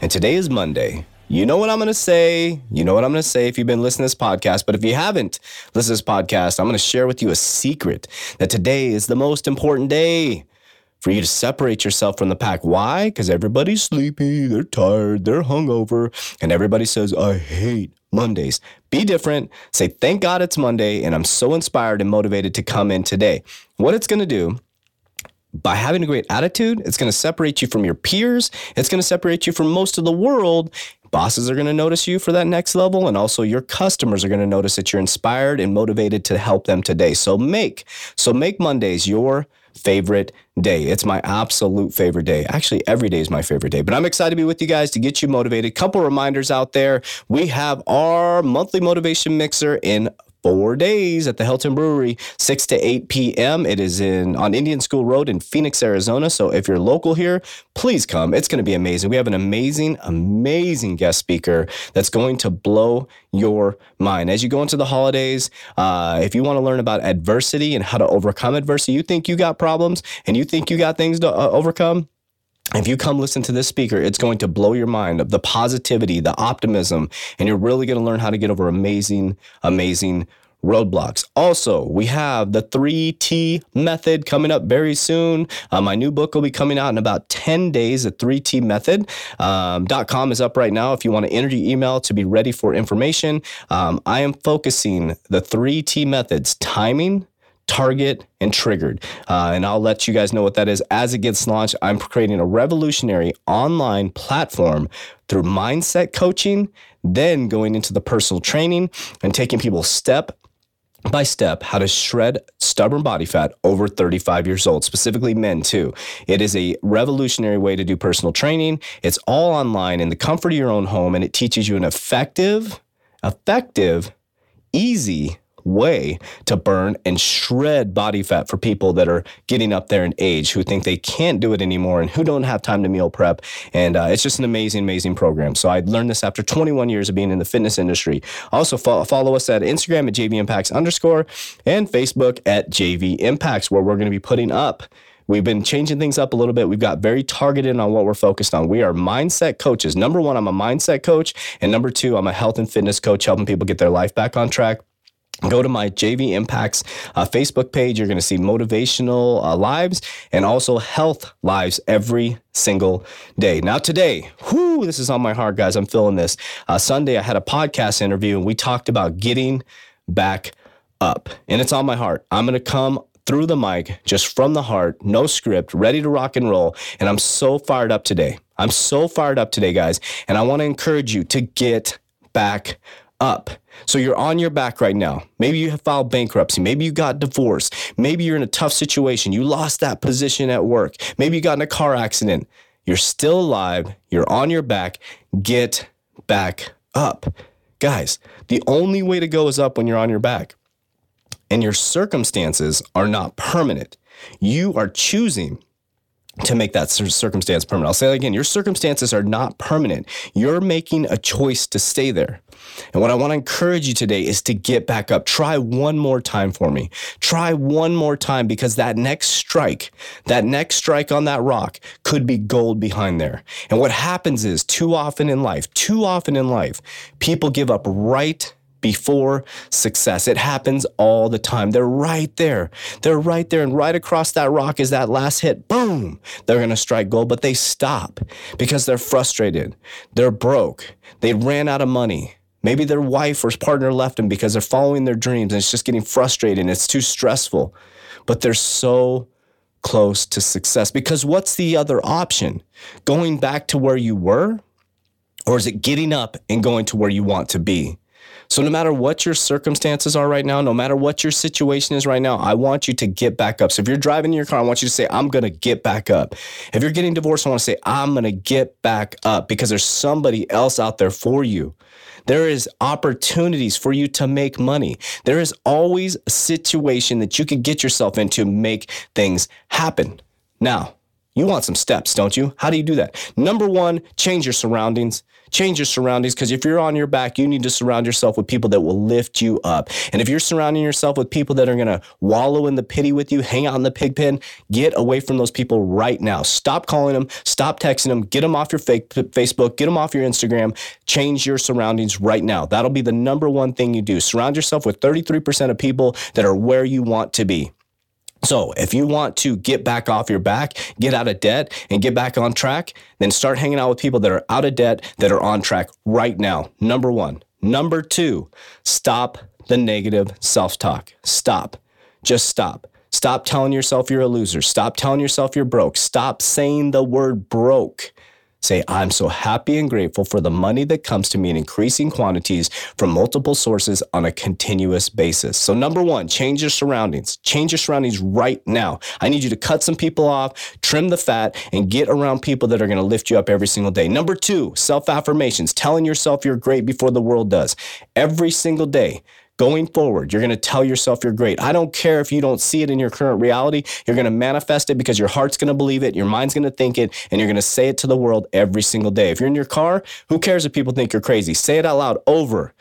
And today is Monday. You know what I'm going to say. You know what I'm going to say if you've been listening to this podcast. But if you haven't listened to this podcast, I'm going to share with you a secret that today is the most important day for you to separate yourself from the pack. Why? Because everybody's sleepy, they're tired, they're hungover, and everybody says, I hate Mondays. Be different. Say, thank God it's Monday, and I'm so inspired and motivated to come in today. What it's going to do by having a great attitude, it's going to separate you from your peers. It's going to separate you from most of the world. Bosses are going to notice you for that next level, and also your customers are going to notice that you're inspired and motivated to help them today. So make so make Mondays your favorite day. It's my absolute favorite day. Actually, every day is my favorite day, but I'm excited to be with you guys to get you motivated. Couple reminders out there. We have our monthly motivation mixer in four days at the Helton Brewery, 6 to 8 p.m. It is in on Indian School Road in Phoenix, Arizona. So if you're local here, please come. It's going to be amazing. We have an amazing, amazing guest speaker that's going to blow your mind. As you go into the holidays, uh, if you want to learn about adversity and how to overcome adversity, you think you got problems and you think you got things to uh, overcome, if you come listen to this speaker, it's going to blow your mind of the positivity, the optimism, and you're really going to learn how to get over amazing, amazing roadblocks. Also, we have the 3T method coming up very soon. Uh, my new book will be coming out in about 10 days. The 3T method um, .com is up right now if you want to enter your email to be ready for information. Um, I am focusing the 3T methods timing, target, and triggered. Uh, and I'll let you guys know what that is as it gets launched. I'm creating a revolutionary online platform through mindset coaching, then going into the personal training and taking people step by step how to shred stubborn body fat over 35 years old, specifically men too. It is a revolutionary way to do personal training. It's all online in the comfort of your own home and it teaches you an effective, effective, easy way to burn and shred body fat for people that are getting up there in age who think they can't do it anymore and who don't have time to meal prep. And uh, it's just an amazing, amazing program. So I learned this after 21 years of being in the fitness industry. Also follow, follow us at Instagram at JV Impacts underscore and Facebook at JV Impacts, where we're going to be putting up We've been changing things up a little bit. We've got very targeted on what we're focused on. We are mindset coaches. Number one, I'm a mindset coach. And number two, I'm a health and fitness coach, helping people get their life back on track. Go to my JV Impacts uh, Facebook page. You're going to see motivational uh, lives and also health lives every single day. Now, today, whoo, this is on my heart, guys. I'm feeling this. Uh, Sunday, I had a podcast interview and we talked about getting back up, and it's on my heart. I'm going to come through the mic, just from the heart, no script, ready to rock and roll. And I'm so fired up today. I'm so fired up today, guys. And I want to encourage you to get back. So you're on your back right now. Maybe you have filed bankruptcy. Maybe you got divorced. Maybe you're in a tough situation. You lost that position at work. Maybe you got in a car accident. You're still alive. You're on your back. Get back up. Guys, the only way to go is up when you're on your back. And your circumstances are not permanent. You are choosing to make that circumstance permanent. I'll say that again. Your circumstances are not permanent. You're making a choice to stay there. And what I want to encourage you today is to get back up. Try one more time for me. Try one more time because that next strike, that next strike on that rock could be gold behind there. And what happens is too often in life, too often in life, people give up right before success. It happens all the time. They're right there. They're right there. And right across that rock is that last hit. Boom. They're going to strike gold, but they stop because they're frustrated. They're broke. They ran out of money. Maybe their wife or partner left them because they're following their dreams and it's just getting frustrated and it's too stressful. But they're so close to success because what's the other option? Going back to where you were? Or is it getting up and going to where you want to be? So, no matter what your circumstances are right now, no matter what your situation is right now, I want you to get back up. So, if you're driving in your car, I want you to say, I'm going to get back up. If you're getting divorced, I want to say, I'm going to get back up because there's somebody else out there for you. There is opportunities for you to make money. There is always a situation that you could get yourself into to make things happen. Now, you want some steps, don't you? How do you do that? Number one, change your surroundings. Change your surroundings because if you're on your back, you need to surround yourself with people that will lift you up. And if you're surrounding yourself with people that are going to wallow in the pity with you, hang out in the pig pen, get away from those people right now. Stop calling them, stop texting them, get them off your fake Facebook, get them off your Instagram. Change your surroundings right now. That'll be the number one thing you do. Surround yourself with 33% of people that are where you want to be. So, if you want to get back off your back, get out of debt, and get back on track, then start hanging out with people that are out of debt, that are on track right now. Number one. Number two, stop the negative self talk. Stop. Just stop. Stop telling yourself you're a loser. Stop telling yourself you're broke. Stop saying the word broke. Say, I'm so happy and grateful for the money that comes to me in increasing quantities from multiple sources on a continuous basis. So, number one, change your surroundings. Change your surroundings right now. I need you to cut some people off, trim the fat, and get around people that are going to lift you up every single day. Number two, self affirmations, telling yourself you're great before the world does. Every single day, Going forward, you're going to tell yourself you're great. I don't care if you don't see it in your current reality. You're going to manifest it because your heart's going to believe it, your mind's going to think it, and you're going to say it to the world every single day. If you're in your car, who cares if people think you're crazy? Say it out loud over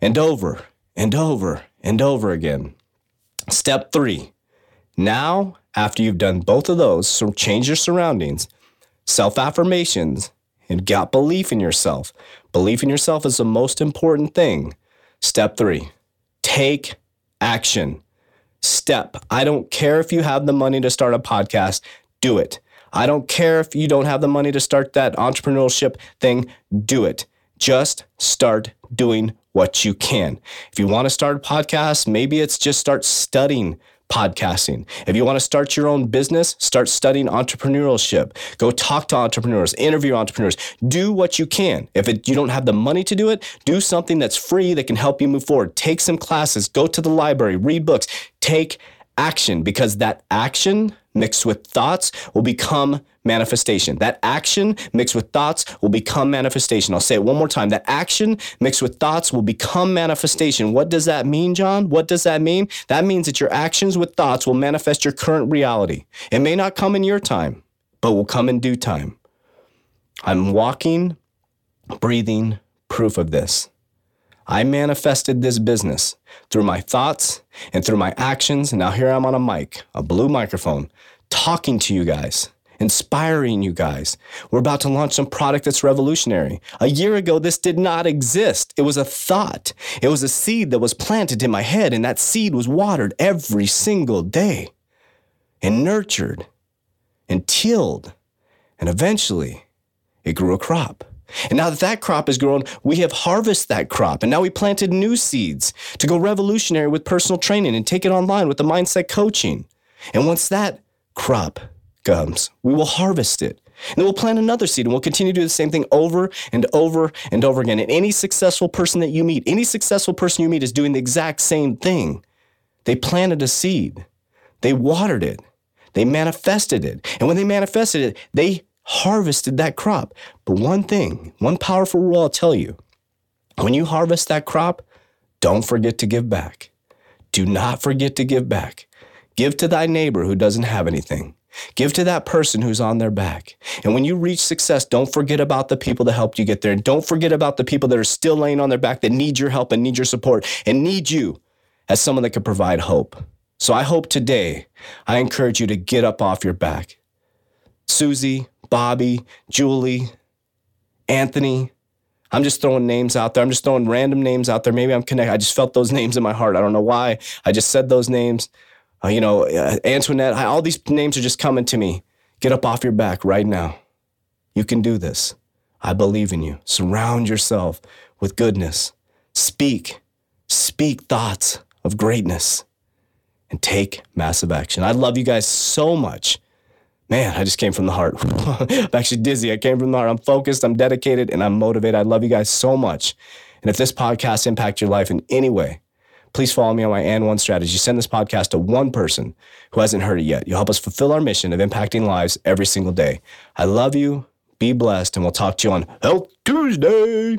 and over and over and over again. Step three. Now, after you've done both of those, so change your surroundings, self affirmations, and got belief in yourself. Belief in yourself is the most important thing. Step three take action. Step. I don't care if you have the money to start a podcast, do it. I don't care if you don't have the money to start that entrepreneurship thing, do it. Just start doing what you can. If you want to start a podcast, maybe it's just start studying podcasting. If you want to start your own business, start studying entrepreneurship. Go talk to entrepreneurs, interview entrepreneurs. Do what you can. If it, you don't have the money to do it, do something that's free that can help you move forward. Take some classes, go to the library, read books, take action because that action mixed with thoughts will become manifestation. That action mixed with thoughts will become manifestation. I'll say it one more time. That action mixed with thoughts will become manifestation. What does that mean, John? What does that mean? That means that your actions with thoughts will manifest your current reality. It may not come in your time, but will come in due time. I'm walking, breathing proof of this. I manifested this business through my thoughts and through my actions. And now here I'm on a mic, a blue microphone, talking to you guys inspiring you guys. We're about to launch some product that's revolutionary. A year ago, this did not exist. It was a thought, it was a seed that was planted in my head, and that seed was watered every single day and nurtured and tilled. And eventually, it grew a crop. And now that that crop is grown, we have harvested that crop. And now we planted new seeds to go revolutionary with personal training and take it online with the mindset coaching. And once that crop comes, we will harvest it. And then we'll plant another seed and we'll continue to do the same thing over and over and over again. And any successful person that you meet, any successful person you meet is doing the exact same thing. They planted a seed, they watered it, they manifested it. And when they manifested it, they harvested that crop. But one thing, one powerful rule I'll tell you when you harvest that crop, don't forget to give back. Do not forget to give back. Give to thy neighbor who doesn't have anything. Give to that person who's on their back. And when you reach success, don't forget about the people that helped you get there. And don't forget about the people that are still laying on their back that need your help and need your support and need you as someone that can provide hope. So I hope today I encourage you to get up off your back. Susie, Bobby, Julie, Anthony. I'm just throwing names out there. I'm just throwing random names out there. Maybe I'm connected. I just felt those names in my heart. I don't know why. I just said those names uh, you know, uh, Antoinette, all these names are just coming to me. Get up off your back right now. You can do this. I believe in you. Surround yourself with goodness. Speak, speak thoughts of greatness and take massive action. I love you guys so much. Man, I just came from the heart. I'm actually dizzy. I came from the heart. I'm focused, I'm dedicated, and I'm motivated. I love you guys so much. And if this podcast impacts your life in any way, please follow me on my and one strategy. Send this podcast to one person who hasn't heard it yet. You'll help us fulfill our mission of impacting lives every single day. I love you. Be blessed, and we'll talk to you on Health Tuesday.